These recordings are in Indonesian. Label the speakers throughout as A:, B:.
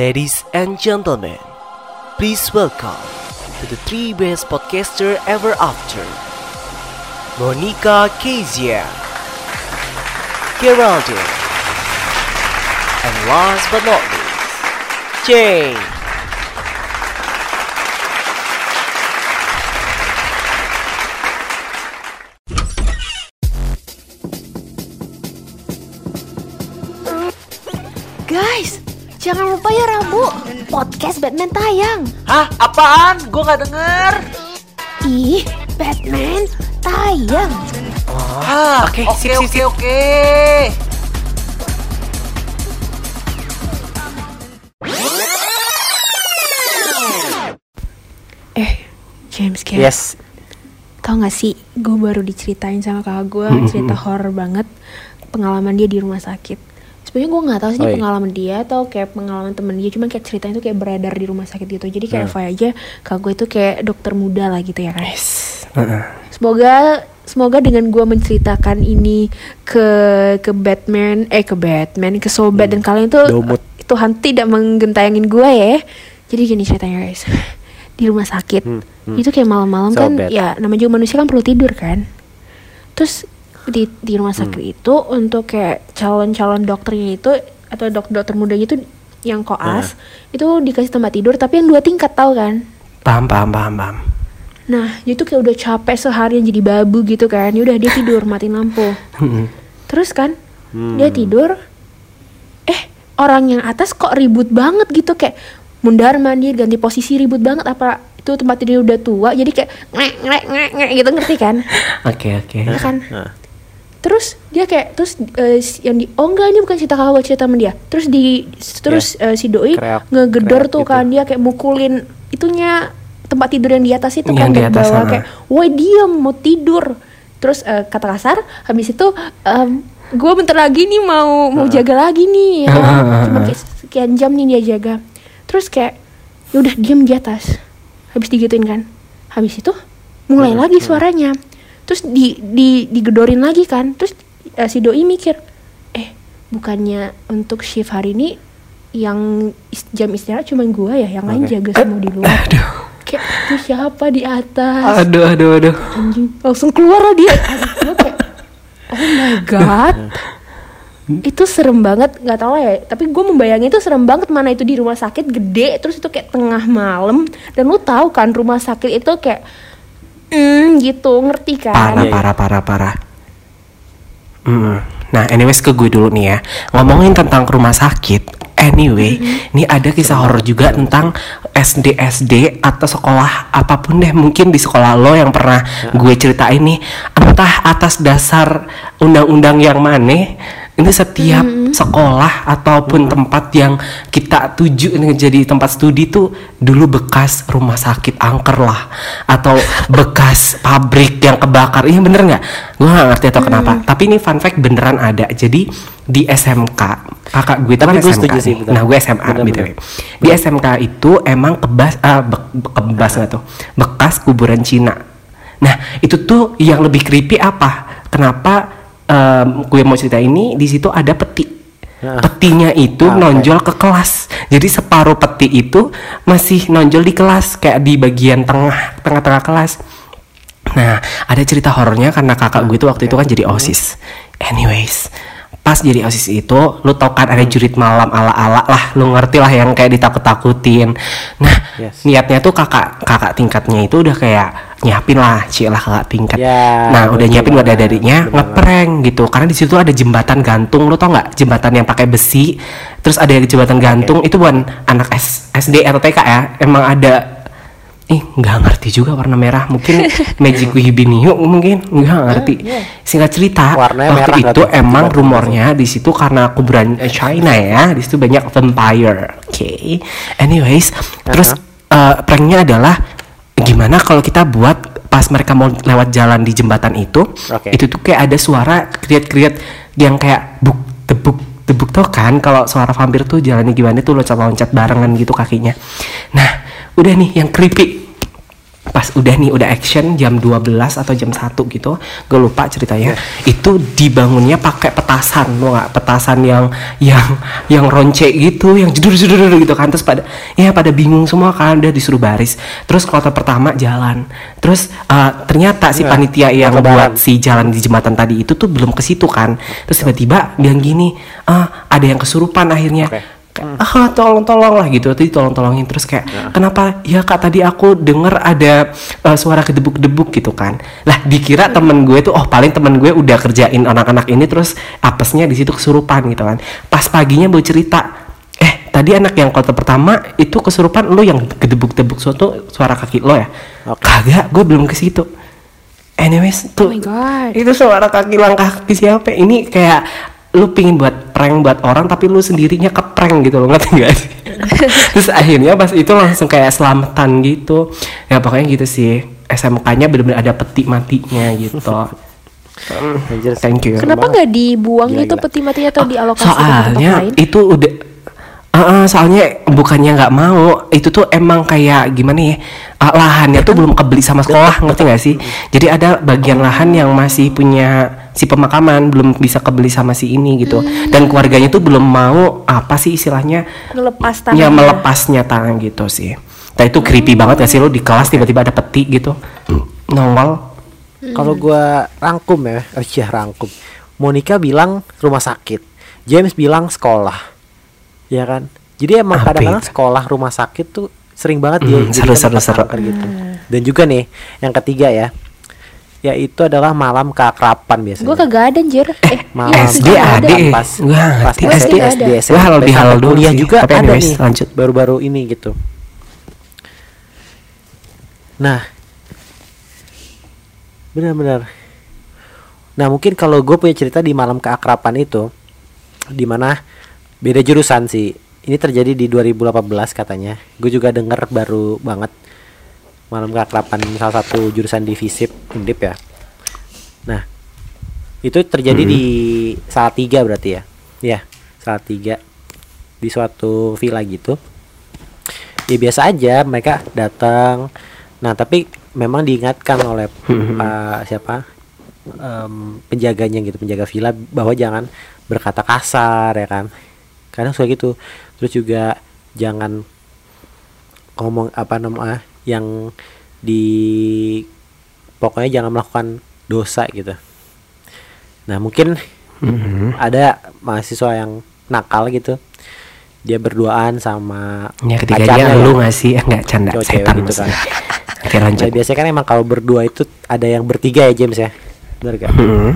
A: Ladies and gentlemen, please welcome to the three best podcaster ever after Monica Kezia, Geraldine, and last but not least, Jane.
B: Podcast Batman tayang.
C: Hah? Apaan? Gue gak denger.
B: Ih, Batman tayang.
C: Ah,
A: oke,
C: oke, oke, oke.
B: Eh, James Gary.
A: Yes,
B: Tau gak sih, gue baru diceritain sama kakak gue cerita horror banget pengalaman dia di rumah sakit. Sebenarnya gue nggak tahu sih ini
A: Oh, iya.
B: pengalaman dia atau kayak pengalaman temen dia, cuman kayak ceritanya tuh kayak beredar di rumah sakit gitu. Jadi kayak
A: Hmm.
B: FYI aja, kakak gue itu kayak dokter muda lah gitu ya kan.
A: yes. Heeh.
B: Semoga semoga dengan gue menceritakan ini ke ke Batman eh ke Batman ke sobat dan kalian tuh
A: Domut.
B: Tuhan tidak menggentayangin gue ya. Jadi gini ceritanya guys. Di rumah sakit. Itu kayak malam-malam kan
A: Sobat.
B: ya namanya juga manusia kan perlu tidur kan. Terus di di rumah sakit itu untuk kayak calon-calon dokternya itu atau dokter-dokter mudanya itu yang koas itu dikasih tempat tidur tapi yang dua tingkat tahu kan.
A: Paham, paham, paham, paham.
B: Nah, dia tuh kayak udah capek seharian jadi babu gitu kan. Ya udah dia tidur matiin lampu.
A: Hmm.
B: Terus kan dia tidur eh orang yang atas kok ribut banget gitu kayak mundar mandir ganti posisi ribut banget apa itu tempat tidur udah tua jadi kayak ngek ngek ngek ngek gitu ngerti kan?
A: Oke, oke.
B: Ya kan? Terus dia kayak terus si- yang di oh enggak ini bukan cerita kakak cerita sama dia. Terus di terus eh, si doi
C: Kreak-
B: ngegedor
C: kreak
B: tuh
C: gitu.
B: kan dia kayak mukulin itunya tempat tidur yang di atas itu
A: Yang
B: kan
A: di atas
B: bawah
A: sana.
B: kayak woi diam mau tidur. Terus eh, kata kasar habis itu gue bentar lagi nih mau mau jaga lagi nih ya. kan. Cuma kayak sekian jam nih dia jaga. Terus kayak ya udah diam di atas. Habis digituin kan. Habis itu mulai lagi suaranya. Terus di di digedorin lagi kan. Terus eh, si doi mikir, "Eh, bukannya untuk shift hari ini yang is- jam istirahat cuma gua ya, yang lain jaga semua di luar." Kayak itu siapa di atas?
A: Aduh, aduh, aduh.
B: anjing. Langsung keluar lah dia. Aduh, kayak oh my god. Itu serem banget. Nggak tahu ya. Tapi gue membayangin itu serem banget. Mana itu di rumah sakit gede terus itu kayak tengah malam. Dan lu tahu kan rumah sakit itu kayak hmm gitu ngerti kan
A: Parah, parah, parah, parah. Hmm. Nah, anyways ke gue dulu nih ya. Ngomongin tentang rumah sakit. Anyway, ini ada kisah horor juga tentang SD SD atau sekolah apa pun deh mungkin di sekolah lo yang pernah gue ceritain nih entah atas dasar undang-undang yang mana ini setiap sekolah ataupun tempat yang kita tuju ini jadi tempat studi tuh dulu bekas rumah sakit angker lah atau bekas pabrik yang kebakar. Ini bener nggak? Gue nggak ngerti atau kenapa. Tapi ini fun fact beneran ada. Jadi di SMK kakak gue itu
C: Tapi
A: kan
C: gue
A: SMK
C: setuju sih, bener.
A: nah gue SMA
C: Bener,
A: BTW.
C: bener.
A: di SMK itu emang kebas ah, be- be- kebas nggak tuh? Bekas kuburan Cina. Nah itu tuh yang lebih creepy apa? Kenapa em, gue mau cerita ini di situ ada peti
C: Ya.
A: petinya itu
C: Ah,
A: nonjol ke kelas jadi separuh peti itu masih nonjol di kelas kayak di bagian tengah tengah-tengah kelas Nah, ada cerita horornya karena kakak gue itu waktu itu kan jadi OSIS. Anyways, pas jadi OSIS itu, lu tau kan ada jurit malam ala-ala lah, lu ngerti lah yang kayak ditakut-takutin. Nah,
C: Yes.
A: niatnya tuh kakak kakak tingkatnya itu udah kayak nyiapin lah, cie lah kakak tingkat.
C: Ya,
A: nah, udah nyiapin
C: banget,
A: adiknya
C: betul
A: ngeprank gitu. Karena di situ ada jembatan gantung, lu tau nggak? Jembatan yang pakai besi, terus ada jembatan gantung itu bukan anak S- SD atau TK ya, emang ada Ih, nggak ngerti juga warna merah. Mungkin Magic Wihibiniu mungkin nggak ngerti. Singkat cerita,
C: Warnanya
A: waktu
C: merah
A: itu emang rumornya di situ karena kuburan eh, China ya, di situ banyak vampire. Oke. Anyways, terus eh, pranknya adalah gimana kalau kita buat pas mereka mau lewat jalan di jembatan itu,
C: Oke.
A: itu tuh kayak ada suara kriat-kriat yang kayak buk tebuk tebuk tau kan kalau suara vampir tuh jalannya gimana tuh loncat-loncat barengan gitu kakinya. Nah, udah nih yang creepy pas udah nih udah action jam 12 atau jam 1 gitu gue lupa ceritanya. Itu dibangunnya pakai petasan lo nggak? Petasan yang yang yang ronce gitu yang jedur jedur gitu kan. Terus pada ya pada bingung semua kan udah disuruh baris. Terus kloter pertama jalan. Terus eh, ternyata si
D: Iya,
A: panitia yang
D: ketebalan.
A: buat si jalan di jembatan tadi itu tuh belum ke situ kan. Terus tiba-tiba bilang gini ah ada yang kesurupan akhirnya.
D: Oke.
A: Kayak, ah tolong tolong lah gitu. Tadi tolong tolongin terus kayak kenapa? Ya kak tadi aku denger ada eh, suara kedebuk debuk gitu kan. Lah dikira temen gue tuh oh paling temen gue udah kerjain anak-anak ini terus apesnya di situ kesurupan gitu kan. Pas paginya baru cerita eh tadi anak yang kota pertama itu kesurupan lo yang gedebuk debuk suatu suara kaki lo ya?
D: Oke.
A: kagak gue belum ke situ. Anyways tuh
B: Oh my God.
A: itu suara kaki langkah kaki siapa? Ini kayak lu pingin buat prank buat orang tapi lu sendirinya ke prank gitu loh ngerti gak sih? Terus akhirnya pas itu langsung kayak selamatan gitu. Ya pokoknya gitu sih. SMK-nya bener-bener ada peti matinya gitu. Thank you.
B: Kenapa nggak dibuang
D: Gila,
B: gitu
D: gila.
B: peti matinya atau dialokasi ke tempat
A: soalnya
B: lain?
A: itu udah Ah, ah, soalnya bukannya nggak mau. Itu tuh emang kayak gimana ya ah, lahannya tuh belum kebeli sama sekolah ngerti nggak sih? Jadi ada bagian lahan yang masih punya si pemakaman belum bisa kebeli sama si ini gitu dan keluarganya tuh belum mau apa sih istilahnya
B: Melepas
A: ya
B: tangannya.
A: melepasnya tangan gitu sih nah itu creepy banget gak sih lo di kelas tiba-tiba ada peti gitu nongol
D: Kalau gua rangkum ya, oh iya rangkum. Monica bilang rumah sakit, James bilang sekolah, ya kan? Jadi emang kadang-kadang sekolah rumah sakit tuh sering banget dia
A: Hmm,
D: jadi
A: seru, seru, seru.
D: gitu. Dan juga nih yang ketiga ya, yaitu adalah malam keakrapan biasanya.
B: Gue kagak ada anjir. Eh,
D: Malam
B: iya,
A: SD ada.
D: Pas
A: gua
D: pas. SD,
B: SD
D: SD. SMP,
A: Gua halal dulu
D: kuliah juga
A: Tapi
D: ada
A: anyways,
D: nih
A: lanjut.
D: baru-baru ini gitu. Nah, benar-benar. Nah mungkin kalau gue punya cerita di malam keakraban itu, di mana beda jurusan sih. Ini terjadi di 2018 katanya. Gue juga denger baru banget malam keakraban salah satu jurusan di FISIP Undip ya. Nah itu terjadi di Salatiga berarti ya? Ya Salatiga di suatu villa gitu. Ya biasa aja mereka datang. Nah tapi memang diingatkan oleh pak siapa? Em, penjaganya gitu penjaga villa bahwa jangan berkata kasar ya kan? Kadang suka gitu. Terus juga jangan ngomong apa namanya yang di pokoknya jangan melakukan dosa gitu nah mungkin
A: Mhm.
D: ada mahasiswa yang nakal gitu dia berduaan sama
A: Ya
D: pacarnya
A: lu
D: ya.
A: nggak sih? Enggak canda
D: Cowok
A: setan
D: cewek gitu
A: maksudnya. Oke
D: Nah,
A: lanjut.
D: biasanya kan emang kalau berdua itu ada yang bertiga ya James ya bener gak?
A: Mhm.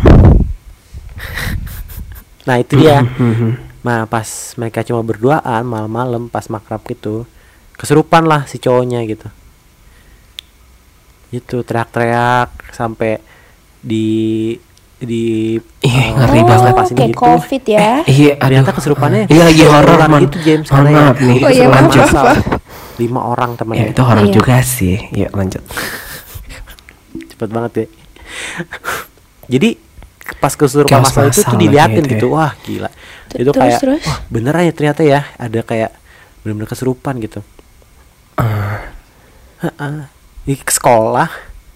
D: nah itu dia
A: Mhm.
D: nah pas mereka cuma berduaan malam-malam pas makrab gitu kesurupan lah si cowoknya gitu itu teriak-teriak sampai di di
A: Ih,
D: eh,
A: ngeri
B: oh,
A: banget.
D: pasin
B: kayak
D: gitu.
B: covid ya.
A: Iya,
D: ternyata kesurupannya
A: Ini lagi horor,
D: orang
A: Mon.
D: gitu James karena ya.
A: maaf nih.
B: Oh iya,
A: lanjut.
B: maaf.
D: lima orang
A: Ya
D: temannya
A: itu horor
B: Iya.
A: juga sih. Yuk lanjut.
D: cepet banget ya jadi pas kesurupan masal itu tuh diliatin
A: itu
D: gitu
A: ya.
D: wah gila
B: T-
D: itu
B: terus,
D: kayak
B: terus?
D: wah bener aja ternyata ya ada kayak bener-bener kesurupan gitu. Heeh. Ini ke sekolah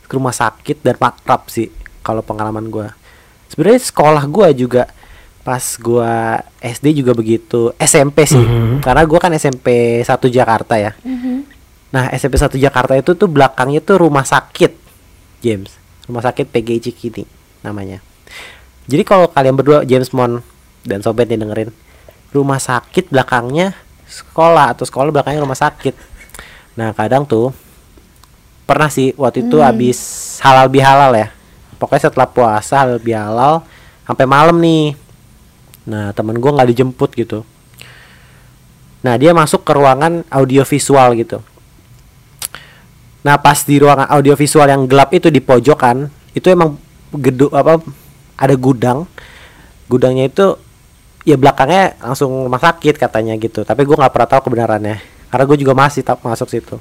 D: ke rumah sakit dan makrab sih kalau pengalaman gua. Sebenarnya sekolah gua juga pas gua SD juga begitu SMP sih.
A: Mhm.
D: karena gua kan SMP 1 Jakarta ya.
B: Mhm.
D: Nah SMP 1 Jakarta itu tuh belakangnya tuh rumah sakit James. Rumah sakit PGI Cikini namanya. Jadi kalau kalian berdua James Mon dan sobat yang dengerin Rumah sakit belakangnya sekolah atau sekolah belakangnya rumah sakit. Nah kadang tuh Pernah sih waktu itu habis halal bihalal ya. Pokoknya setelah puasa halal bihalal Sampai malam nih. Nah temen gua nggak dijemput gitu. Nah dia masuk ke ruangan audiovisual gitu. Nah pas di ruangan audiovisual yang gelap itu di pojokan itu emang gedung apa ada gudang. Gudangnya itu ya belakangnya langsung rumah sakit katanya gitu. Tapi gue nggak pernah tahu kebenarannya. Karena gue juga masih tak masuk situ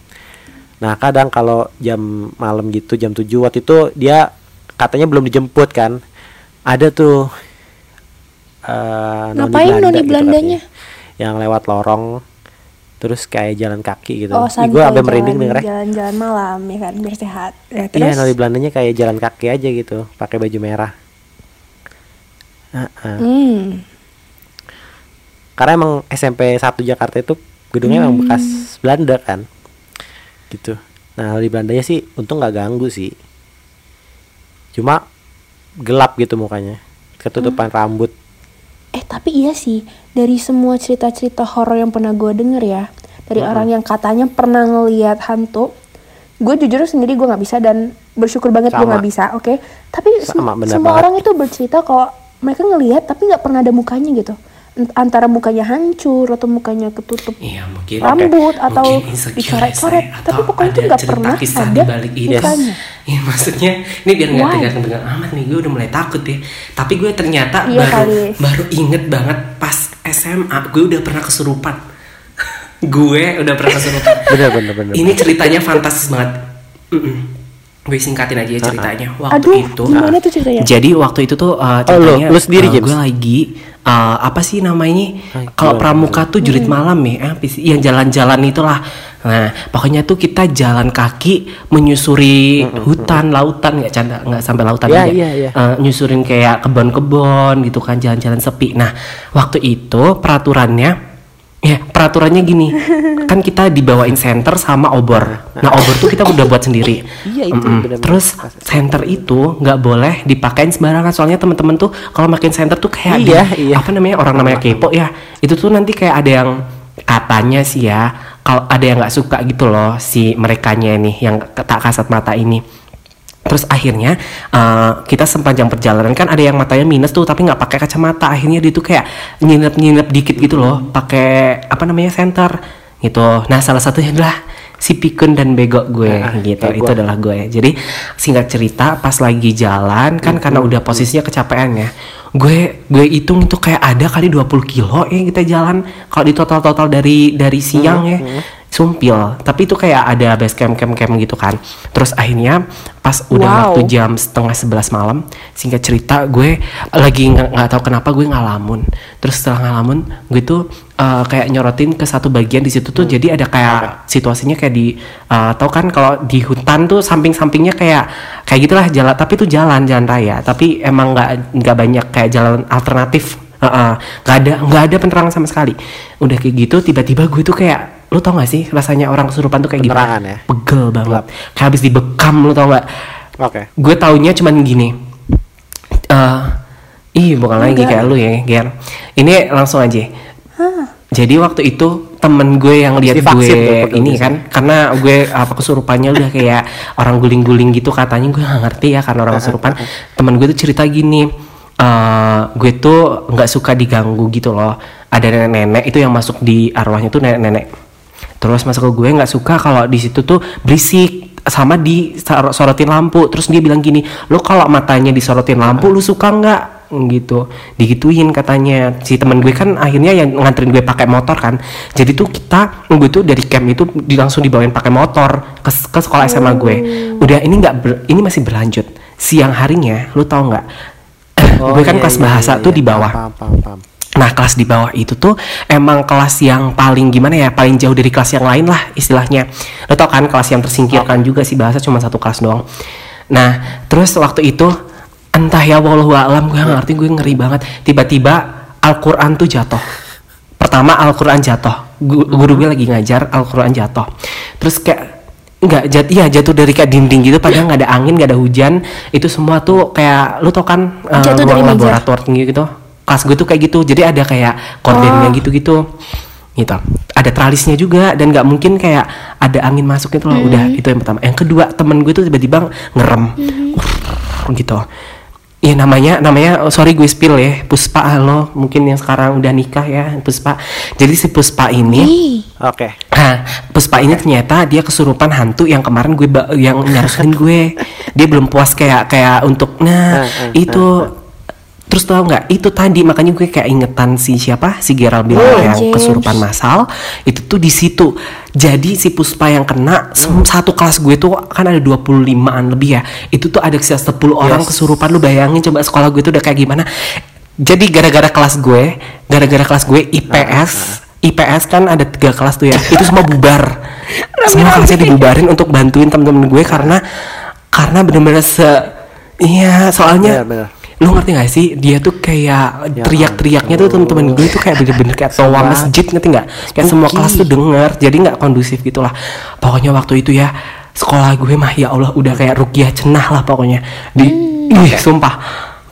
D: nah kadang kalau jam malam gitu jam 7 waktu itu dia katanya belum dijemput kan ada tuh eh,
B: Ngapain noni
D: gitu
B: Belandanya?
D: katanya. yang lewat lorong terus kayak jalan kaki gitu
B: Oh,
D: gue sampai merinding
B: jalan-
D: dengernya
B: Jalan-jalan malam ya kan biar sehat. Ya,
D: Iya,
B: terus
D: nari Belandanya kayak jalan kaki aja gitu, pakai baju merah. Heeh.
B: hmm.
D: Karena emang SMP 1 Jakarta itu gedungnya emang bekas Belanda kan. Gitu. Nah, di Belandanya sih untung nggak ganggu sih. Cuma gelap gitu mukanya. Ketutupan rambut.
B: Eh tapi iya sih dari semua cerita-cerita horor yang pernah gue denger ya dari orang yang katanya pernah ngelihat hantu, gue jujur sendiri gue nggak bisa dan bersyukur banget gue nggak bisa, oke? Tapi sem-
D: bener
B: semua
D: banget.
B: orang itu bercerita kalau mereka ngelihat tapi nggak pernah ada mukanya gitu, antara mukanya hancur atau mukanya ketutup
A: Iya mungkin
B: rambut atau
A: mungkin insecure
B: dicoret-coret,
A: ya,
B: tapi
A: Atau
B: pokoknya itu nggak pernah
A: kisah
B: ada
A: di balik ini.
B: mukanya.
A: Iya maksudnya ini biar nggak
B: Why?
A: tegang-tegang amat nih gue udah mulai takut ya. Tapi gue ternyata
B: Iya
A: baru
B: kali.
A: baru inget banget pas SMA gue udah pernah kesurupan. gue udah pernah kesurupan.
D: Bener bener bener.
A: ini ceritanya fantastis banget. Gue singkatin aja ya ceritanya. Waktu
B: Aduh,
A: itu
B: gimana tuh ceritanya?
A: Jadi waktu itu tuh uh,
D: Oh, lu-
A: ceritanya
D: lu sendiri,
A: uh, gue lagi uh, apa sih namanya? Kalau pramuka tuh jurit malam ya, eh, apa sih? yang jalan-jalan itulah. Nah, pokoknya tuh kita jalan kaki menyusuri hutan, lautan nggak canda, nggak sampai lautan
D: Iya,
A: juga.
D: iya, iya.
A: Uh, nyusurin kayak kebon-kebon gitu kan, jalan-jalan sepi. Nah, waktu itu peraturannya Ya, peraturannya gini. kan kita dibawain senter sama obor. Nah, obor tuh kita udah buat sendiri.
D: Iya, itu
A: Mm-mm.
D: benar-benar.
A: Terus center itu nggak boleh dipakein sembarangan. Soalnya temen-temen tuh kalau makin center tuh kayak
D: Iya,
A: di-
D: iya.
A: apa namanya orang namanya kepo ya. Itu tuh nanti kayak ada yang katanya sih ya, kalau ada yang nggak suka gitu loh si merekanya nih yang tak kasat mata ini. Terus akhirnya eh, kita sepanjang perjalanan kan ada yang matanya minus tuh tapi nggak pakai kacamata. Akhirnya dia tuh kayak nyinep-nyinep dikit gitu loh, pakai apa namanya center gitu. Nah salah satunya adalah si pikun dan bego gue
D: Ah,
A: gitu.
D: kayak
A: Itu
D: gua.
A: adalah gue. Jadi singkat cerita pas lagi jalan kan karena udah posisinya kecapean ya. Gue gue hitung itu kayak ada kali 20 kilo ya kita jalan kalau di total-total dari dari siang ya sumpil. Tapi itu kayak ada base camp camp camp gitu kan. Terus akhirnya pas udah
B: Wow.
A: waktu jam setengah sebelas malam singkat cerita gue lagi nggak tahu kenapa gue ngalamun. Terus setelah ngalamun gue tuh eh, kayak nyorotin ke satu bagian di situ tuh jadi ada kayak situasinya kayak di eh, tau kan kalau di hutan tuh samping-sampingnya kayak kayak gitulah jalan tapi itu jalan jalan raya. Tapi emang nggak nggak banyak kayak jalan alternatif. Nggak ada nggak ada penerangan sama sekali. Udah kayak gitu tiba-tiba gue tuh kayak lu tau gak sih rasanya orang kesurupan tuh kayak
D: Penerangan
A: gimana
D: ya?
A: pegel banget.
D: Gelap.
A: kayak habis dibekam lu tau gak?
D: Oke.
A: gue taunya cuman gini. Eh ih bukan lagi kayak lu ya Ger. Ini langsung aja. Jadi waktu itu temen gue yang lihat
D: tuh,
A: gue ini kan karena gue apa kesurupannya udah kayak orang guling-guling gitu katanya gue gak ngerti ya karena orang kesurupan. temen gue tuh cerita gini eh gue tuh nggak suka diganggu gitu loh. Ada nenek-nenek itu yang masuk di arwahnya tuh nenek-nenek terus masuk ke gue nggak suka kalau di situ tuh berisik sama di sor- sorotin lampu. Terus dia bilang gini lo kalau matanya disorotin lampu lu suka nggak? Gitu. Digituin katanya. Si temen gue kan akhirnya yang nganterin gue pakai motor kan. Jadi tuh kita gue tuh dari camp itu langsung dibawain pakai motor ke, ke sekolah SMA gue. Udah ini nggak ini masih berlanjut. Siang harinya lu tau nggak? Gue kan
D: iya,
A: kelas
D: iya,
A: bahasa
D: iya,
A: tuh
D: iya.
A: di bawah.
D: Paham, paham, paham.
A: Nah kelas di bawah itu tuh emang kelas yang paling gimana ya paling jauh dari kelas yang lain lah istilahnya. Lo tau kan kelas yang tersingkirkan juga sih bahasa cuma satu kelas doang. Nah terus waktu itu entah ya wallahu alam gue nggak ngerti gue ngeri banget. Tiba-tiba Al-Quran tuh jatuh. Pertama Al-Quran jatuh. Gu- Guru gue lagi ngajar Al-Quran jatuh. Terus kayak nggak jatuh ya jatuh dari kayak dinding gitu padahal nggak ada angin nggak ada hujan itu semua tuh kayak lu tau kan eh,
B: Jatuh dari
A: gitu kelas gue tuh kayak gitu. Jadi ada kayak kordennya gitu-gitu. Gitu. Ada tralisnya juga dan nggak mungkin kayak ada angin masuk gitu loh. Udah itu yang pertama. Yang kedua temen gue tuh tiba-tiba ngerem. Gitu. Ya namanya namanya oh, sorry gue spill ya Puspa halo. Mungkin yang sekarang udah nikah ya Puspa. Jadi si Puspa ini
D: Oke.
A: Nah, Puspa ini ternyata dia kesurupan hantu yang kemarin gue yang nyarusin gue. Dia belum puas kayak kayak untuk
D: Ah,
A: nah
D: ah,
A: itu terus tau nggak itu tadi makanya gue kayak ingetan si siapa si Gerald bilang
B: Oh,
A: yang
B: James.
A: kesurupan masal itu tuh di situ. Jadi si Puspa yang kena
D: Hmm.
A: satu kelas gue tuh kan ada 25-an lebih ya. Itu tuh ada sekitar 10 orang
D: Yes.
A: kesurupan lu bayangin coba sekolah gue tuh udah kayak gimana. Jadi gara-gara kelas gue, gara-gara kelas gue IPS IPS kan ada tiga kelas tuh ya itu semua bubar semua kelasnya dibubarin untuk bantuin temen-temen gue karena karena bener-bener se iya soalnya
D: Bener, bener.
A: Lu ngerti gak sih? Dia tuh kayak
D: Ya
A: teriak-teriaknya tuh temen-temen gue tuh kayak bener-bener kayak toa masjid ngerti nggak? Kayak semua kelas tuh denger jadi nggak kondusif gitulah. Pokoknya waktu itu ya sekolah gue mah ya Allah udah kayak rukiah cenah lah pokoknya. Di ih sumpah.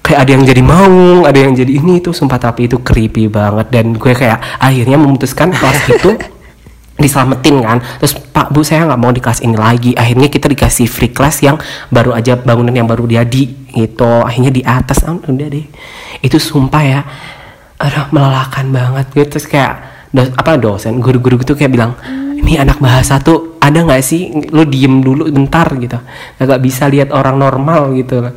A: Kayak ada yang jadi maung ada yang jadi ini tuh sumpah. Tapi itu creepy banget. Dan gue kayak akhirnya memutuskan kelas itu diselamatin kan. Terus pak bu saya nggak mau di kelas ini lagi. Akhirnya kita dikasih free class yang baru aja bangunan yang baru jadi gitu. Akhirnya di atas ah, udah deh. Itu sumpah ya. Aduh melelahkan banget gitu. Terus kayak dos, apa dosen guru-guru gitu kayak bilang ini anak bahasa tuh ada nggak sih? Lu diem dulu bentar gitu. Agak bisa lihat orang normal gitu.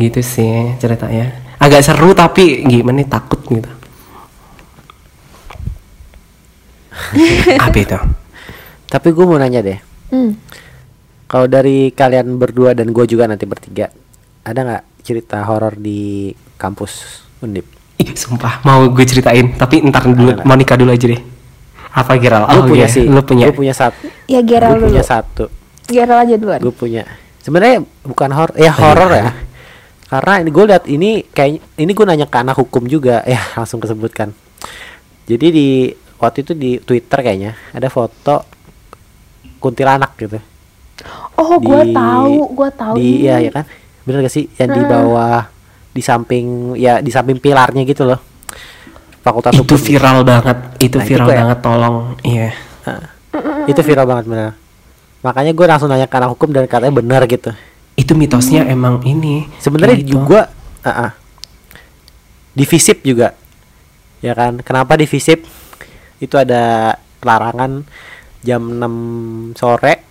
A: Gitu sih ceritanya. Agak seru tapi gimana nih takut gitu. Apa itu?
D: Tapi gue mau nanya deh.
B: Hmm.
D: Kalau dari kalian berdua dan gue juga nanti bertiga, ada nggak cerita horor di kampus Undip?
A: Ih, sumpah mau gue ceritain tapi entar dulu
D: Ada,
A: mau nikah dulu aja deh apa Giral
D: Gue
A: oh
D: punya
A: iya,
D: sih.
A: lu punya
D: Gue punya satu.
B: Ya Gerald
D: Gue
B: dulu.
D: punya satu.
B: Gerald aja duluan.
D: Gue punya. Sebenarnya bukan horor, ya horor ya. Karena ini gue lihat ini kayak ini gue nanya ke anak hukum juga, ya langsung kesebutkan. Jadi di waktu itu di Twitter kayaknya ada foto kuntilanak gitu.
B: Oh,
D: di-
B: tahu, gua tahu.
D: Di iya ya kan? Bener gak sih? Yang di bawah di samping ya di samping pilarnya gitu loh. Fakultas
A: itu
D: Hukum.
A: viral banget itu
D: Nah, itu
A: viral
D: kayak-
A: banget tolong iya
D: Itu viral banget bener. Makanya gue langsung nanya ke anak hukum dan katanya benar gitu.
A: itu mitosnya emang ini
D: Sebenarnya
A: gitu.
D: juga ah, ah. di FISIP juga. Ya kan? Kenapa di FISIP itu ada larangan jam 6 sore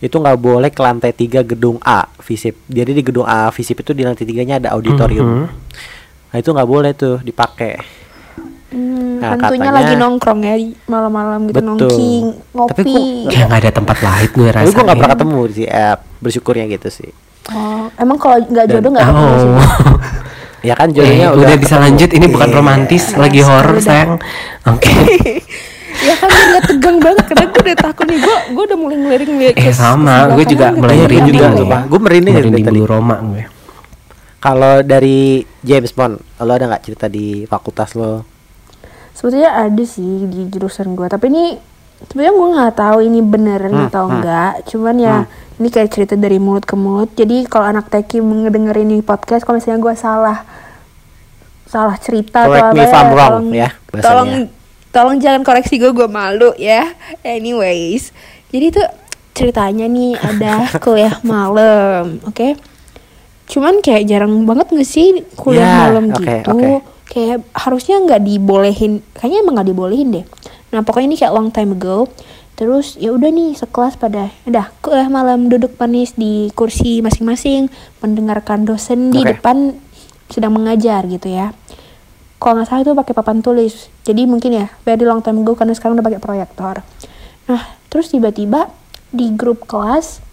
D: itu nggak boleh ke lantai 3 gedung A FISIP. Jadi di gedung A FISIP itu di lantai tiganya ada auditorium.
A: Mhm.
D: Nah, itu nggak boleh tuh dipakai.
B: Hmm,
D: Nah,
B: tentunya
D: katanya-
B: lagi nongkrong ya malam-malam gitu
D: Betul.
B: nongking,
D: Tapi
B: ngopi.
D: kok-
A: ya nggak ada tempat lain gue
D: Tapi
A: rasa
D: gue nggak pernah ketemu sih. Eh, bersyukurnya gitu sih.
B: Oh, emang kalau nggak jodoh nggak ketemu sih.
A: oh
D: Ya kan
A: eh,
D: jodohnya
A: udah, bisa
D: ketemu.
A: lanjut ini bukan
D: Iya.
A: romantis
B: Nah,
A: lagi horor
B: dah.
A: sayang oke
B: ya kan gue udah tegang banget karena gue udah takut nih gue gue udah mulai ngelirik ngelirik
A: eh sama gue juga mulai
D: Iya,
A: merinding
D: juga,
A: nih.
D: sumpah. Gue merinding dari
A: merinding
D: tadi.
A: bulu Roma gue
D: Kalau dari James Bond, lo ada nggak cerita di fakultas lo?
B: sebetulnya ada sih di jurusan gue tapi ini sebenarnya gue nggak tahu ini beneran
D: Hmm,
B: atau
D: hmm.
B: enggak cuman ya ini kayak cerita dari mulut ke mulut jadi kalau anak teki mendengar ini podcast kalau misalnya gue salah salah cerita
D: Correct
B: atau apa ya,
D: wrong,
B: tolong,
D: ya, bahasanya.
B: tolong tolong jangan koreksi gue gue malu ya. Anyways jadi tuh ceritanya nih ada kuliah malam oke? Cuman kayak jarang banget nggak sih kuliah
D: Ya,
B: malam
D: oke,
B: gitu?
D: oke.
B: kayak harusnya nggak dibolehin kayaknya emang nggak dibolehin deh. Nah pokoknya ini kayak long time ago. Terus ya udah nih sekelas pada udah kuliah malam duduk manis di kursi masing-masing mendengarkan dosen di
D: Oke.
B: depan sedang mengajar gitu ya kalau nggak salah itu pakai papan tulis jadi mungkin ya very long time ago karena sekarang udah pakai proyektor nah terus tiba-tiba di grup kelas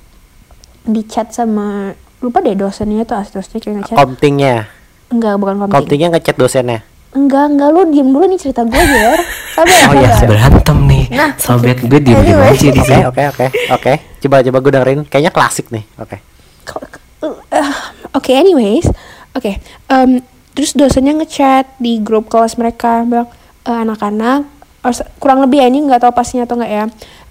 B: di chat sama lupa deh dosennya tuh asli kayak ngechat
D: Komtingnya,
B: enggak bukan komting
D: komtingnya ngechat dosennya.
B: enggak enggak lu diem dulu nih cerita gue ya sabar
D: Oh iya,
A: berantem nih
B: Nah,
A: sobat gue diem diem aja di
D: Oke,
A: sini
D: oke, oke, oke. Coba, coba gue dengerin. Kayaknya klasik nih. Oke.
B: Kok- eh, Oke, anyways, oke. em, terus dosennya ngechat di grup kelas mereka bilang "Eh, anak-anak se- kurang lebih ya ini nggak tahu pastinya atau nggak ya.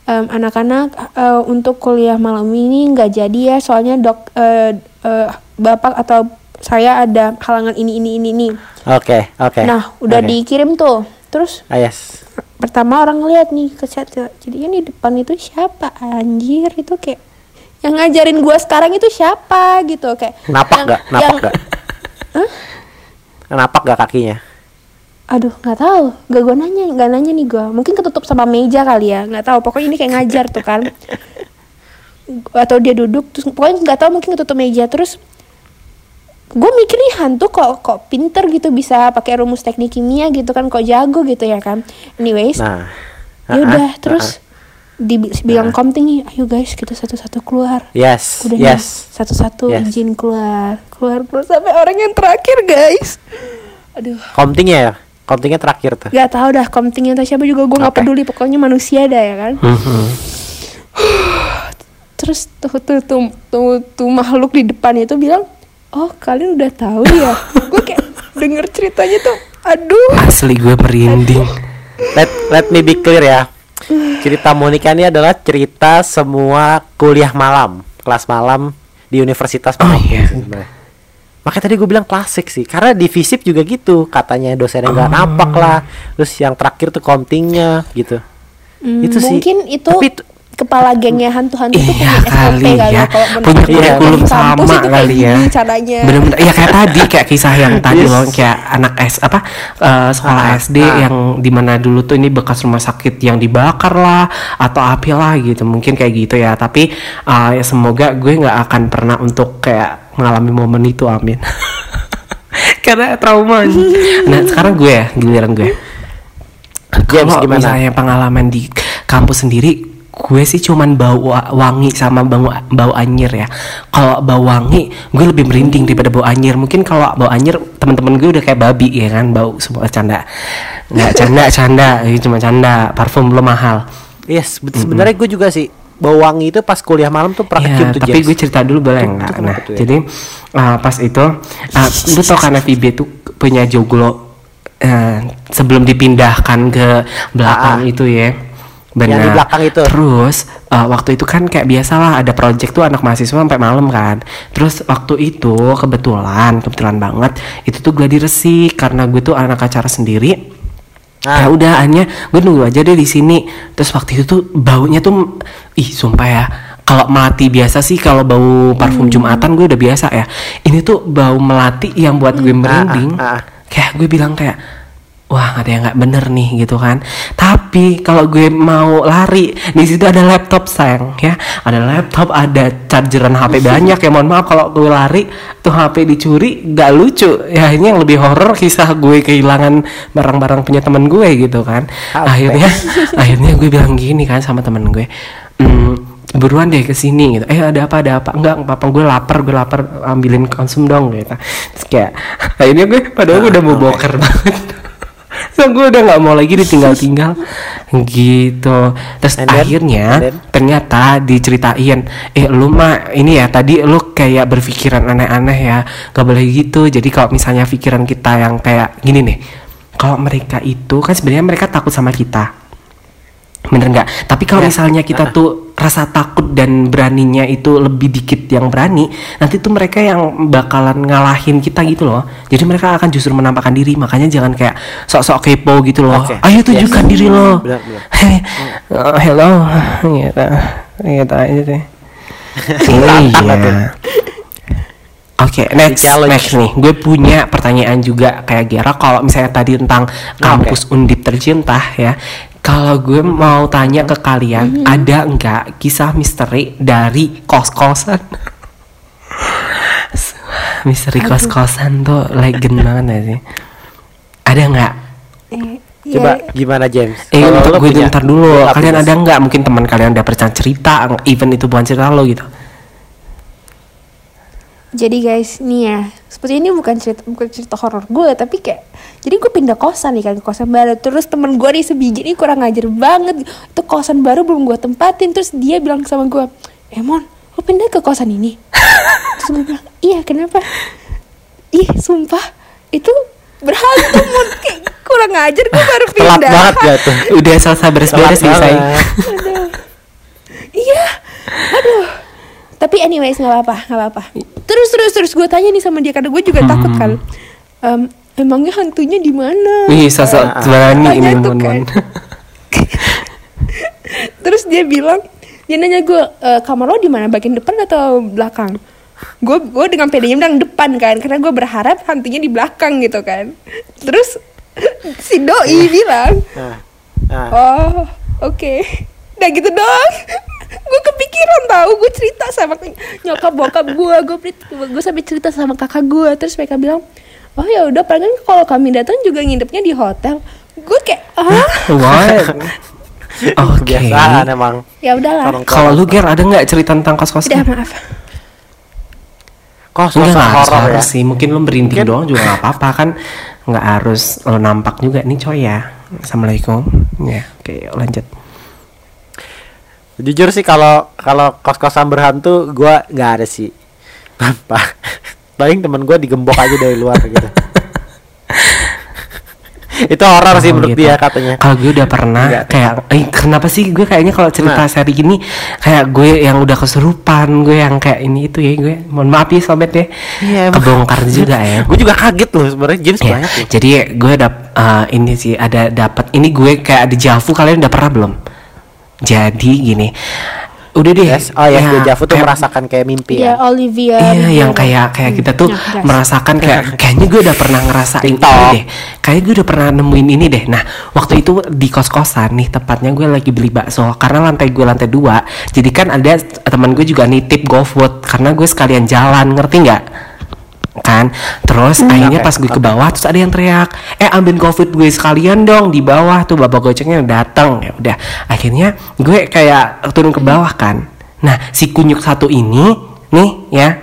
B: Em, anak-anak eh, untuk kuliah malam ini nggak jadi ya soalnya dok eh, eh, bapak atau saya ada halangan ini ini ini ini.
D: Oke, oke.
B: Nah, udah
D: Oke.
B: dikirim tuh. Terus
D: Ah, yes.
B: pertama orang ngeliat nih ke chat jadi di depan itu siapa anjir itu kayak yang ngajarin gua sekarang itu siapa gitu kayak
D: Napak
B: yang-
D: gak? Napak
B: yang-
D: gak? Napak gak kakinya?
B: aduh nggak tahu gak gua nanya nggak nanya nih gua. Mungkin ketutup sama meja kali ya. Nggak tahu pokoknya ini kayak ngajar tuh kan. Atau dia duduk terus pokoknya nggak tahu mungkin ketutup meja. Terus gue mikir nih hantu kok kok pinter gitu bisa pakai rumus teknik kimia gitu kan. Kok jago gitu ya kan. Anyways
D: Nah.
B: ya udah
D: ah,
B: terus dibilang komting nih ayo guys kita satu-satu keluar
D: Yes,
B: udah
D: yes.
B: satu-satu
D: Yes.
B: izin keluar keluar keluar sampai orang yang terakhir guys aduh
D: Komtingnya ya? Komtingnya terakhir tuh.
B: Gak tau dah komtingnya atau siapa juga gue nggak
D: Oke.
B: peduli pokoknya manusia dah ya kan.
A: Mhm.
B: Terus tuh tuh tuh, tuh, tuh makhluk di depan itu bilang, oh kalian udah tahu ya. gue kayak denger ceritanya tuh, aduh.
A: Asli gue merinding.
D: Let let me be clear ya. Cerita Monica ini adalah cerita semua kuliah malam, kelas malam di universitas
A: Oh, iya.
D: sih. Makanya tadi gue bilang klasik sih, karena di FISIP juga gitu, katanya dosennya nggak
A: Oh.
D: nampak lah, terus yang terakhir tuh komtingnya gitu.
B: Hmm,
D: Itu sih.
B: mungkin itu
D: Tapi itu-
B: kepala gengnya hantu-hantu itu
A: Iya
B: punya SOP
A: kali
B: kali
A: ya,
B: kalau
A: punya kurikulum sama
B: itu kayak
A: kali ya.
B: gini caranya.
A: Bener-bener, ya kayak tadi kayak kisah yang tadi
D: Yes.
A: loh, kayak anak S apa eh, sekolah
D: Ah,
A: SD
D: ah.
A: yang di mana dulu tuh ini bekas rumah sakit yang dibakar lah atau api lah gitu, mungkin kayak gitu ya. Tapi eh, ya semoga gue nggak akan pernah untuk kayak mengalami momen itu, amin. Karena trauma. nah sekarang gue ya, giliran gue.
D: James,
A: Kalau
D: gimana?
A: misalnya pengalaman di kampus sendiri, gue sih cuman bau wa- wangi sama bau bau anyir ya. Kalau bau wangi, gue lebih merinding daripada bau anyir. Mungkin kalau bau anyir, teman-teman gue udah kayak babi ya kan, bau semua canda. Nggak canda, canda, ini cuma canda. Parfum lo mahal.
D: Yes, bet- sebenarnya gue juga sih bau wangi itu pas kuliah malam tuh pernah
A: Ya,
D: tuh
A: tapi
D: James.
A: gue cerita dulu boleh nggak? Nah,
D: tuh ya?
A: jadi uh, pas itu, uh, lu tau kan FIB tuh punya joglo uh, sebelum dipindahkan ke belakang
D: Ah, ah.
A: itu ya.
D: Yang di belakang itu.
A: Terus uh, waktu itu kan kayak biasalah ada project tuh anak mahasiswa sampai malam kan. Terus waktu itu kebetulan, kebetulan banget itu tuh gue diresik karena gue tuh anak acara sendiri
D: Ah.
A: ya udah hanya gue nunggu aja deh di sini terus waktu itu tuh baunya tuh ih sumpah ya kalau melati biasa sih kalau bau parfum jumatan gue udah biasa ya ini tuh bau melati yang buat gue merinding
D: ah, ah.
A: kayak gue bilang kayak wah ada yang nggak bener nih gitu kan tapi kalau gue mau lari di situ ada laptop sayang ya ada laptop ada chargeran HP banyak ya mohon maaf kalau gue lari tuh HP dicuri nggak lucu ya ini yang lebih horor kisah gue kehilangan barang-barang punya temen gue gitu kan
D: Apa?
A: akhirnya akhirnya gue bilang gini kan sama temen gue "Hmm, buruan deh ke sini gitu. Eh ada apa ada apa? Enggak, enggak apa gue lapar, gue lapar ambilin konsum dong gitu. Terus kayak akhirnya gue padahal gue udah mau boker banget. So gue udah nggak mau lagi ditinggal-tinggal gitu. Terus
D: And then-
A: akhirnya
D: and then?
A: ternyata diceritain, eh lu mah ini ya tadi lu kayak berpikiran aneh-aneh ya, gak boleh gitu. Jadi kalau misalnya pikiran kita yang kayak gini nih, kalau mereka itu kan sebenarnya mereka takut sama kita bener nggak tapi kalau
D: Ya.
A: misalnya kita tuh rasa takut dan beraninya itu lebih dikit yang berani nanti tuh mereka yang bakalan ngalahin kita gitu loh jadi mereka akan justru menampakkan diri makanya jangan kayak sok-sok kepo gitu loh
D: Oke.
A: ayo tunjukkan
D: Yes.
A: diri lo
D: Benar, benar.
A: Hei, oh, hello gitu gitu aja deh
D: Lantang
A: iya
D: tuh.
A: Oke, next,
D: challenge.
A: next nih. Gue punya pertanyaan juga kayak Gera. Kalau misalnya tadi tentang kampus Undip tercinta ya, kalau gue mau tanya ke kalian, ada nggak kisah misteri dari kos-kosan? misteri kos-kosan tuh legend banget gak sih? Ada nggak?
B: Eh,
D: Coba
B: ya,
D: gimana James?
A: Eh,
D: Kalau
A: untuk gue
D: punya-
A: ntar dulu.
D: lo
A: Kalian ada nggak? Mungkin teman kalian udah pernah cerita, even itu bukan cerita lo gitu.
B: Jadi guys, nih ya, seperti ini bukan cerita bukan cerita horor gue, tapi kayak jadi gue pindah kosan nih kan, kosan baru. Terus temen gue nih sebiji nih kurang ngajar banget. Itu kosan baru belum gue tempatin. Terus dia bilang sama gue, Emon, lo pindah ke kosan ini? Terus gue bilang, iya kenapa? Ih, sumpah, itu berhantu mon kayak kurang ngajar gue baru
D: telat
B: pindah.
D: banget gak tuh?
A: Udah selesai beres-beres
D: Telat
A: nih, say.
D: banget.
B: Aduh. Iya. Aduh. Tapi anyways nggak apa-apa, nggak apa-apa. Terus terus terus gue tanya nih sama dia karena gue juga takut kan. Em, emangnya hantunya di mana?
A: Wih, sosok
D: Ah, ah.
A: berani ini mon
B: kan.
A: mon.
B: Terus dia bilang, dia nanya gue, "E, kamar lo di mana? Bagian depan atau belakang? Gue gue dengan pedenya bilang depan kan, karena gue berharap hantunya di belakang gitu kan. Terus si doi bilang,
D: Nah, nah.
B: Oh, oke. Udah gitu doang. gue kepikiran tahu gue cerita sama nyokap bokap gue gue gue sampai cerita sama kakak gue terus mereka bilang oh ya udah paling kalau kami datang juga nginepnya di hotel gue kayak ah
A: What? Oke.
D: Kebiasaan emang.
B: ya udahlah
A: Kalau lu Ger ada nggak cerita tentang kos-kosan?
B: udah maaf
D: kos
A: Enggak
D: kosan
A: nggak harus
D: horor ya.
A: harus sih, mungkin lu merinding
D: Mungkin-
A: doang juga nggak apa-apa kan. nggak harus lo nampak juga nih coy ya assalamualaikum ya oke lanjut
D: Jujur sih kalau kalau kos-kosan berhantu gua nggak ada sih. Apa? Paling temen gua digembok aja dari luar gitu. itu horor sih menurut
A: gitu.
D: dia katanya.
A: Kalau gue udah pernah
D: Enggak.
A: kayak, eh, kenapa sih gue kayaknya kalau cerita
D: Nah.
A: seri gini kayak gue yang udah kesurupan, gue yang kayak ini itu ya gue. Mohon maaf ya sobat ya.
D: Iya, emang.
A: Kebongkar juga ya.
D: Gue juga kaget loh sebenarnya James
A: Ya,
D: banyak loh.
A: jadi gue dap eh, ini sih ada dapat ini gue kayak di Javu kalian udah pernah belum? Jadi gini, udah deh.
D: Yes. Oh ya, gue Javu tuh
A: kayak-
D: merasakan kayak mimpi
B: ya
D: ya.
B: Olivia
A: Iya, yang kayak kayak kita tuh
B: Ya, guys.
A: merasakan kayak kayaknya gue udah pernah ngerasain ini deh. Kayaknya gue udah pernah nemuin ini deh. Nah, waktu itu di kos kosan nih, tepatnya gue lagi beli bakso karena lantai gue lantai dua. Jadi kan ada teman gue juga nitip GoFood karena gue sekalian jalan, ngerti nggak? Kan? Terus akhirnya
D: Oke,
A: pas gue ke bawah terus ada yang teriak eh ambil GoFood gue sekalian dong di bawah. Tuh bapak gojeknya datang ya udah. Akhirnya gue kayak turun ke bawah kan. Nah si kunyuk satu ini nih ya.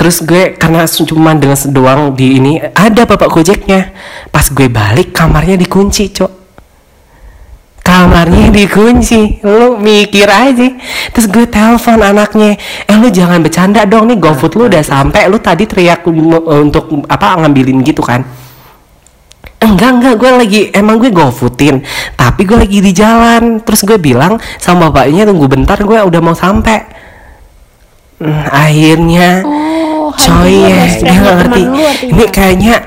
A: Terus gue karena cuma dengan doang di ini ada bapak gojeknya. Pas gue balik kamarnya dikunci cok kamarnya dikunci. Lu mikir aja. Terus gue telepon anaknya eh lu jangan bercanda dong nih GoFood lu udah sampai. Lu tadi teriak m- untuk apa ngambilin gitu kan. Enggak enggak gue lagi emang gue GoFoodin tapi gue lagi di jalan. Terus gue bilang sama bapaknya tunggu bentar gue udah mau sampai. Hmm, akhirnya
B: Oh,
A: coy ya ngerti. ini kayaknya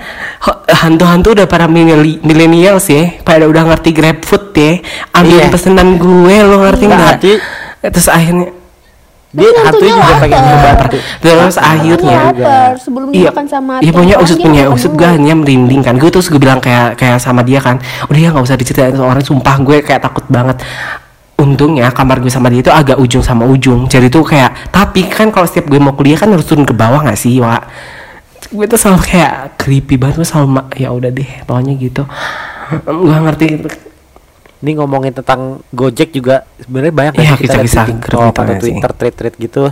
A: hantu-hantu udah para millenni- millennials ya. Pada udah ngerti grab food ya. Ambil
D: Iya.
A: pesanan gue lo ngerti
D: Nggak,
A: terus akhirnya
D: Dia hantunya juga pengen tuh.
A: terus akhirnya
B: lapar. Sebelum
A: Iya,
B: dimakan sama
A: iya punya usut punya usut gue hanya merinding kan. Gue terus gue bilang kayak kayak sama dia kan. Udah ya nggak usah diceritain sama orang. Sumpah gue kayak takut banget. Untungnya kamar gue sama dia itu agak ujung sama ujung. Jadi tuh kayak tapi kan kalau setiap gue mau kuliah kan harus turun ke bawah nggak sih Wak gue tuh selalu kayak creepy banget gue selalu ma- ya udah deh pokoknya gitu gue ngerti
D: Ini ngomongin tentang Gojek juga sebenarnya banyak
A: Iya,
D: ya kita
A: kisah-kisah
D: di TikTok atau. Twitter tweet-tweet gitu.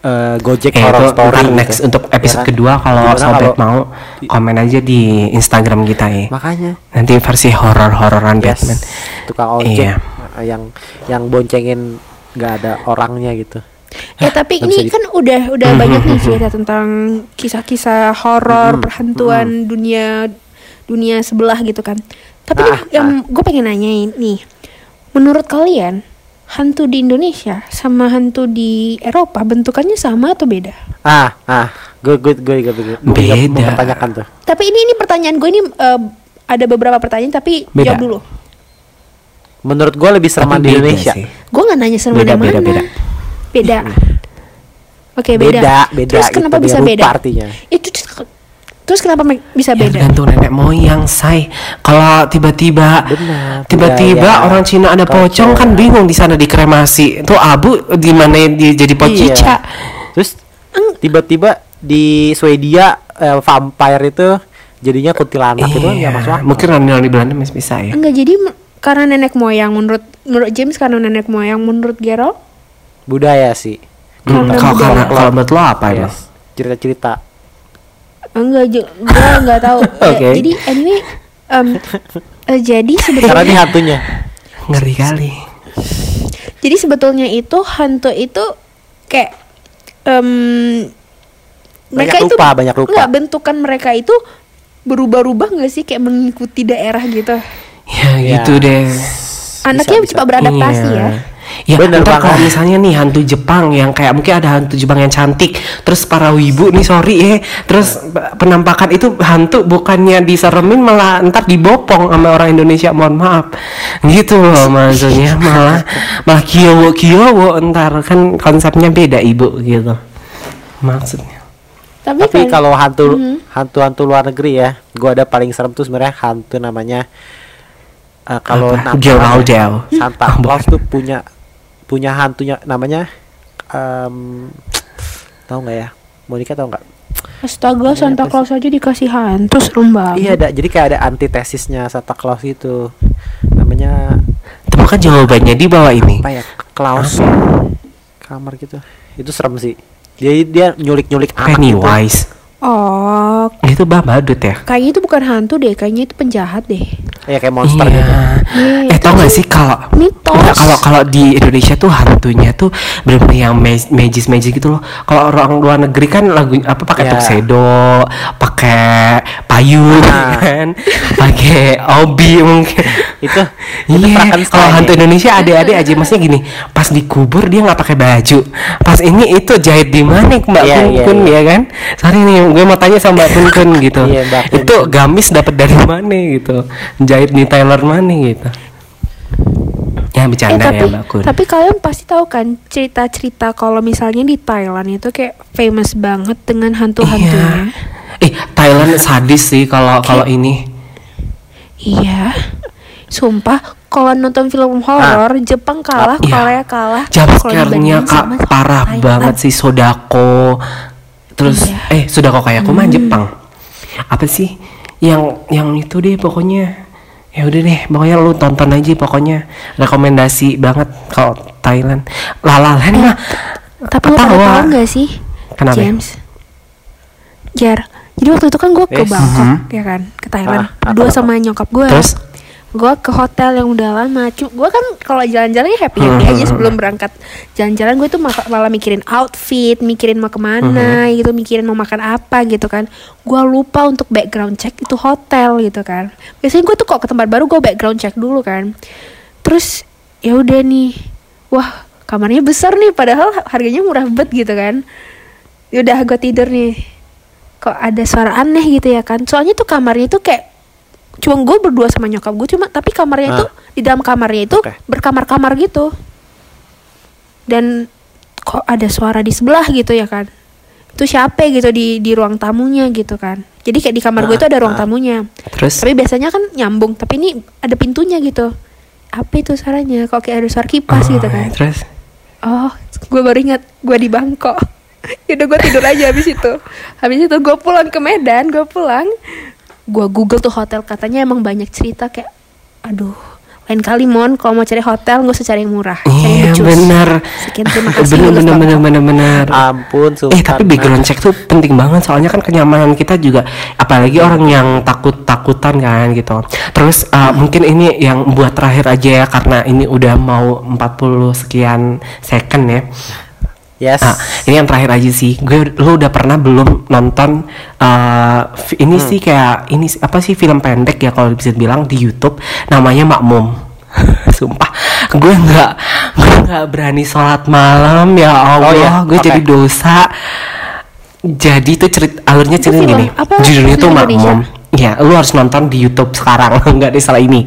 D: eh, Gojek
A: Eh,
D: horror
A: itu
D: story gitu.
A: next untuk episode
D: Ya
A: kedua kalau sobat
D: kalau-
A: mau komen aja di Instagram kita ya
D: Makanya
A: nanti versi horor-hororan
D: yes,
A: Batman
D: tukang ojek
A: Iya.
D: yang yang boncengin nggak ada orangnya gitu.
B: Ya tapi ini
D: di-
B: kan udah udah banyak nih cerita tentang kisah-kisah horor
D: Mm-mm,
B: perhantuan dunia dunia sebelah gitu kan. Tapi
D: Ah,
B: nih, yang gue pengen nanyain nih, menurut kalian hantu di Indonesia sama hantu di Eropa bentukannya sama atau beda?
D: Ah, ah, gue gue gue gue gue
A: Beda.
D: mempertanyakan tuh.
B: Tapi ini ini pertanyaan gue ini eh, ada beberapa pertanyaan tapi
A: Beda.
B: jawab dulu.
D: Menurut gue lebih serem di Indonesia.
B: Gue nggak nanya sama
A: Beda,
B: mana.
A: beda, beda.
B: Beda. Oke beda.
D: Beda, beda
B: Terus
D: gitu,
B: kenapa
D: beda
B: bisa beda?
D: artinya.
B: Itu terus kenapa bisa
A: Ya,
B: beda?
A: tergantung nenek moyang say kalau tiba-tiba tiba-tiba
D: budaya,
A: orang Cina ada
D: culture.
A: pocong kan bingung di sana dikremasi tuh abu gimana dia jadi pocica
D: Iya. Terus tiba-tiba di Swedia eh, vampire itu jadinya kuntilanak itu kan masuk akal.
A: Iya, mungkin orang di Belanda masih bisa ya
B: Enggak jadi karena nenek moyang menurut menurut James karena nenek moyang menurut Gerald
D: budaya sih.
A: Hmm, kalau karena kalau menurut lo apa ya
D: Yes. Cerita-cerita.
B: enggak gue enggak tahu Ya,
A: Oke.
B: jadi anyway em, eh, jadi
D: Karena ini
B: sebetulnya
D: hantunya.
A: ngeri kali
B: jadi sebetulnya itu hantu itu kayak em,
D: Banyak
B: itu
D: rupa, banyak rupa.
B: enggak bentukan mereka itu berubah-ubah nggak sih kayak mengikuti daerah gitu
A: ya
D: Ya.
A: gitu deh
B: anaknya
D: bisa.
B: cepat beradaptasi
A: Iya.
B: ya
A: Ya,
D: Bener
A: ntar kalau misalnya nih hantu Jepang yang kayak mungkin ada hantu Jepang yang cantik, terus para wibu nih sorry ya, terus penampakan itu hantu bukannya diseremin malah ntar dibopong sama orang Indonesia, mohon maaf, gitu loh maksudnya malah malah kiowo kiowo ntar kan konsepnya beda ibu gitu, maksudnya.
B: tapi,
D: Tapi
B: kan-
D: kalau hantu
B: Mhm.
D: hantu-hantu luar negeri ya, gua ada paling serem tuh sebenarnya hantu namanya eh, kalau nama-. Santa
A: Oh,
D: Claus tuh punya punya hantunya namanya em tahu nggak ya? Monica tahu nggak?
B: astaga Santa Claus aja dikasih hantu serem banget
D: Iya, ada. Jadi kayak ada antitesisnya Santa Claus itu. Namanya
A: Tapi kan jawabannya di bawah ini.
D: apa ya? Klaus kamar gitu. Itu serem sih. Jadi dia nyulik-nyulik anak gitu.
B: Oh,
A: Itu bah badut ya.
B: kayaknya itu bukan hantu deh, kayaknya itu penjahat deh.
D: Ya kayak monster
A: iya.
D: gitu.
B: Iya,
A: eh tau gak sih kalau kalau kalau di Indonesia tuh hantunya tuh bener-bener yang magis magis gitu loh. Kalau orang luar negeri kan lagu apa pakai
D: Ya.
A: tuxedo, pakai payung
D: Ah.
A: kan, pakai obi mungkin.
D: Itu
A: Iya,
D: Frankenstein
A: kalau hantu. Indonesia ada-ada aja maksudnya gini, pas dikubur dia nggak pakai baju, pas ini itu jahit di mana Mbak
D: Iya,
A: Kun
D: iya,
A: Kun
D: iya.
A: ya kan? Sorry nih, gue mau tanya sama Mbak Kun Kun gitu.
D: Iya, Mbak Kun
A: itu gamis dapat dari mana gitu? Jahit di Tailor mana gitu?
B: Eh
A: bercanda
B: tapi
A: ya Mbak Kun.
B: tapi kalian pasti tahu kan cerita-cerita kalau misalnya di Thailand itu kayak famous banget dengan hantu-hantunya.
A: Iya. Eh Thailand sadis sih kalau kalau ini.
B: Iya. Sumpah kalau nonton film horor Jepang kalah,
A: Iya.
B: Korea kalah.
A: Jumpscare-nya kak parah
B: Thailand.
A: banget sih Sodako. Terus
B: Iya.
A: eh Sodako kayak aku mah
B: Hmm.
A: Jepang. Apa sih yang yang itu deh pokoknya. Ya udah deh, pokoknya lu tonton aja pokoknya. Rekomendasi banget kalau Thailand. Lalalan mah
B: Tapi lo pada
A: ketawa.
B: tahu nggak sih,
A: Kenapa?
B: James? Jar. Jadi waktu itu kan gue ke
D: Yes.
B: Bangkok,
A: Mhm.
B: ya kan, ke Thailand.
D: Ah,
B: Berdua
D: apa,
B: sama nyokap gue.
A: Terus
B: gue ke hotel yang udah lama. Gue kan kalau jalan-jalan ya happy happy aja sebelum berangkat jalan-jalan. Gue tuh malah mikirin outfit, mikirin mau ke
A: mana,
B: gitu, mikirin mau makan apa gitu kan. Gue lupa untuk background check itu hotel gitu kan. Biasanya gue tuh kok ke tempat baru gue background check dulu kan. Terus ya udah nih, wah kamarnya besar nih, padahal harganya murah banget gitu kan. Yaudah gue tidur nih. Kok ada suara aneh gitu ya kan? Soalnya tuh kamarnya tuh kayak cuma gue berdua sama nyokap gue cuma tapi kamarnya
D: Ah.
B: itu di dalam kamarnya itu
D: Oke.
B: berkamar-kamar gitu. Dan kok ada suara di sebelah gitu ya kan. Itu siapa gitu di di ruang tamunya gitu kan. Jadi kayak di kamar gue
D: Ah,
B: itu ada ruang
D: ah.
B: tamunya.
A: Terus?
B: Tapi biasanya kan nyambung tapi ini ada pintunya gitu. Apa itu suaranya? Kok kayak ada suara kipas
A: Oh,
B: gitu kan.
A: Terus?
B: Oh gue baru ingat gue di Bangkok. Yaudah gue tidur aja habis itu. Habis itu gue pulang ke Medan Gue pulang Gue google tuh hotel Katanya emang banyak cerita kayak Aduh Lain kali Mon Kalau mau cari hotel Gak usah cari yang murah Cari
A: Iya
B: yang becus.
A: benar.
B: Sekian terima kasih
A: Bener
B: Lulus
A: bener bener
B: Bangkok.
A: bener bener.
D: Ampun, sumpah.
A: Eh tapi background check tuh penting banget soalnya kan kenyamanan kita juga apalagi orang yang takut takutan kan gitu. Terus uh, mungkin ini yang buat terakhir aja ya karena ini udah mau 40 sekian second ya.
D: Yes.
A: Nah, ini yang terakhir aja sih. Gue lu udah pernah belum nonton uh, ini
D: Hmm.
A: sih kayak ini apa sih film pendek ya kalau bisa bilang di YouTube namanya Makmum. Sumpah, gue nggak gue nggak berani sholat malam ya Allah,
D: Oh, iya?
A: gue
D: Oke.
A: jadi dosa. Jadi itu cerit alurnya cerita
B: film
A: gini.
B: apa?
A: Judulnya tuh Makmum. Ya, lu harus nonton di YouTube sekarang, nggak di salah ini.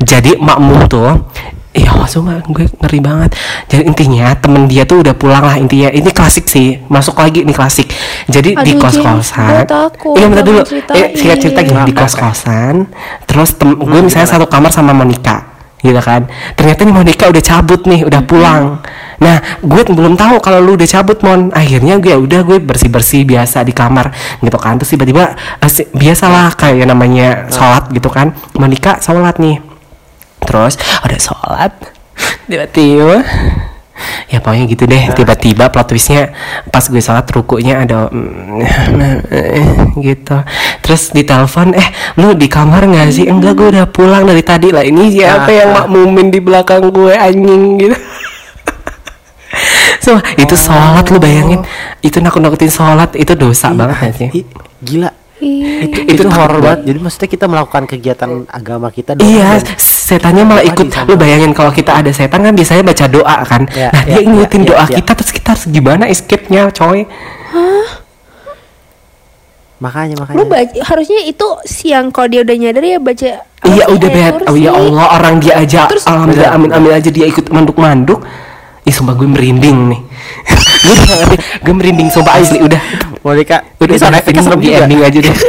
A: Jadi Makmum tuh Iya langsung gue ngeri banget. Jadi intinya temen dia tuh udah pulang lah intinya. Ini klasik sih. Masuk lagi nih klasik. Jadi di
B: Aduh,
A: kos-kosan.
B: James, gue takut,
A: Iya bentar dulu. eh, Singkat cerita gini Di
D: oke.
A: kos-kosan Terus tem- gue
B: Hmm,
A: misalnya satu kamar sama Monica gitu kan. Ternyata nih Monica udah cabut nih udah
B: Hmm.
A: pulang. Nah gue belum tahu kalau lu udah cabut mon. Akhirnya gue udah gue bersih bersih biasa di kamar gitu kan. Terus tiba-tiba eh, biasalah kayak namanya sholat gitu kan. Monica sholat nih terus ada sholat tiba-tiba ya pokoknya gitu deh tiba-tiba plot twistnya pas gue sholat rukunya ada mm, gitu. Terus ditelepon eh lu di kamar nggak sih? Enggak gue udah pulang dari tadi. Lah ini siapa yang
D: ah.
A: makmumin di belakang gue anjing gitu. So itu sholat lu bayangin. Itu nakut-nakutin sholat itu dosa banget sih
D: Ih, gila.
B: Ih.
D: Itu
A: Itu
D: itu horor banget. Jadi maksudnya kita melakukan kegiatan agama kita
A: Iya, setannya malah ikut. Lu bayangin kalau kita ada setan kan biasanya baca doa kan.
D: Ya,
A: nah, dia
D: ya,
A: ingetin
D: ya,
A: doa
D: ya, ya.
A: kita terus kita harus gimana escape-nya, coy.
D: Makanya makanya.
B: Lu baca, harusnya itu siang kalau dia udah nyadar ya baca
A: Iya udah bet. Oh ya. Allah, orang dia aja
B: Terus-
A: alhamdulillah amin amin aja dia ikut manduk-manduk. Ih, sumpah gue merinding nih. gue udah ngerti. gue merinding sumpah asli udah.
D: Monica,
A: Udah
D: ini sound
A: sana
D: effect-nya serem
A: di
D: juga.
A: ending aja deh.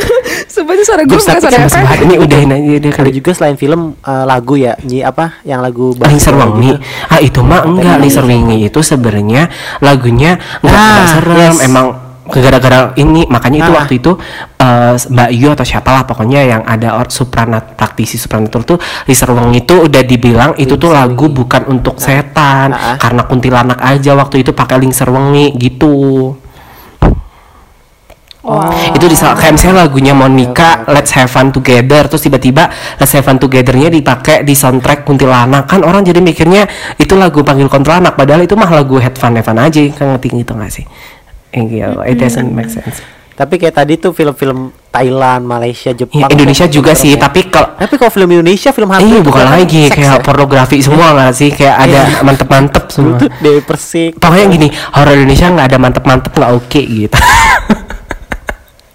B: Sumpah itu suara gue bukan suara
A: sama
B: efek.
A: ini udahin aja deh kali.
D: juga selain film eh, lagu ya, nyi apa yang lagu
A: Lingser Wangi. Ah itu mah enggak Lingser Wangi itu sebenarnya lagunya enggak
D: Ah,
A: serem emang gara-gara ini makanya itu
D: Ah.
A: waktu itu eh, Mbak Yu atau siapalah pokoknya yang ada or, supranat praktisi supranatur tuh Lingser Wangi itu udah dibilang itu tuh lagu bukan untuk setan
D: Ah, ah.
A: karena kuntilanak aja waktu itu pakai Lingser Wangi gitu. Itu di kayak misalnya lagunya Monica Let's Have Fun Together terus tiba-tiba Let's Have Fun Together-nya dipakai di soundtrack kuntilanak kan orang jadi mikirnya itu lagu panggil kuntilanak padahal itu mah lagu Have Fun Have Fun aja kan ngerti gitu gak sih? Gitu. It doesn't make sense.
D: Tapi kayak tadi tuh film-film Thailand, Malaysia,
A: Ya,
D: Jepang.
A: Indonesia
D: tuh
A: juga
D: serem
A: sih,
D: ya.
A: tapi kalau
D: Tapi kalau film Indonesia film hantu
A: Iya bukan
D: kan
A: lagi
D: seks
A: kayak
D: ya?
A: pornografi semua nggak sih kayak ada mantep-mantep semua.
D: Itu Dewi Persik.
A: Pokoknya gini horor Indonesia nggak ada mantep-mantep nggak oke gitu.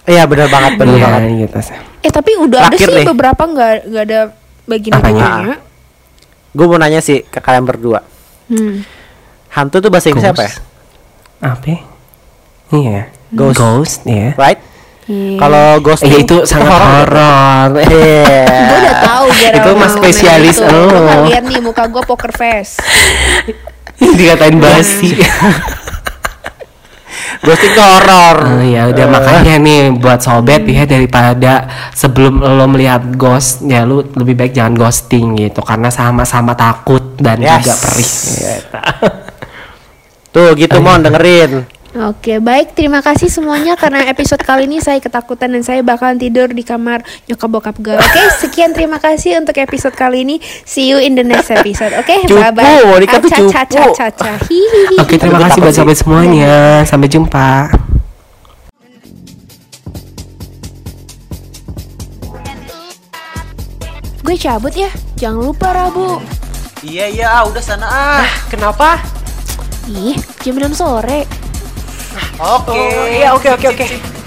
D: Iya benar banget, benar
A: Iya
D: banget.
A: gitu sih.
B: Eh tapi udah
D: Terakhir
B: ada sih
D: nih.
B: beberapa nggak nggak ada bagian
A: Apanya?
B: itunya.
D: Gue mau nanya sih ke kalian berdua.
B: Hmm.
D: Hantu tuh bahasa Inggris apa ya?
A: Apa? Ya? Iya.
D: Ghost.
A: Ghost ya.
D: Right?
B: Iya.
D: Kalau ghost
A: Iya itu sangat horor.
D: Iya.
B: gue udah tahu
A: Itu
B: mau
A: spesialis
B: itu.
A: lo.
B: Lihat nih muka gue poker face.
A: Dikatain basi.
D: Ghosting tuh horor.
A: Oh ya udah
D: Eh,
A: makanya nih buat sobat ya daripada sebelum lo melihat ghost ya lu lebih baik jangan ghosting gitu karena sama-sama takut dan
D: Yes.
A: juga perih. Gitu.
D: Tuh gitu mon dengerin.
B: Oke, baik. Terima kasih semuanya karena episode kali ini saya ketakutan dan saya bakalan tidur di kamar nyokap bokap gue. Oke, sekian terima kasih untuk episode kali ini. See you in the next episode. Oke,
D: Cupu,
B: bye bye.
A: Oke terima kasih buat sobat semuanya. Sampai jumpa.
B: Gue cabut ya. Jangan lupa Rabu.
C: Iya iya ah, udah sana ah.
A: Kenapa?
B: Ih, jam 6 sore.
C: Oke.
A: iya oke oke oke.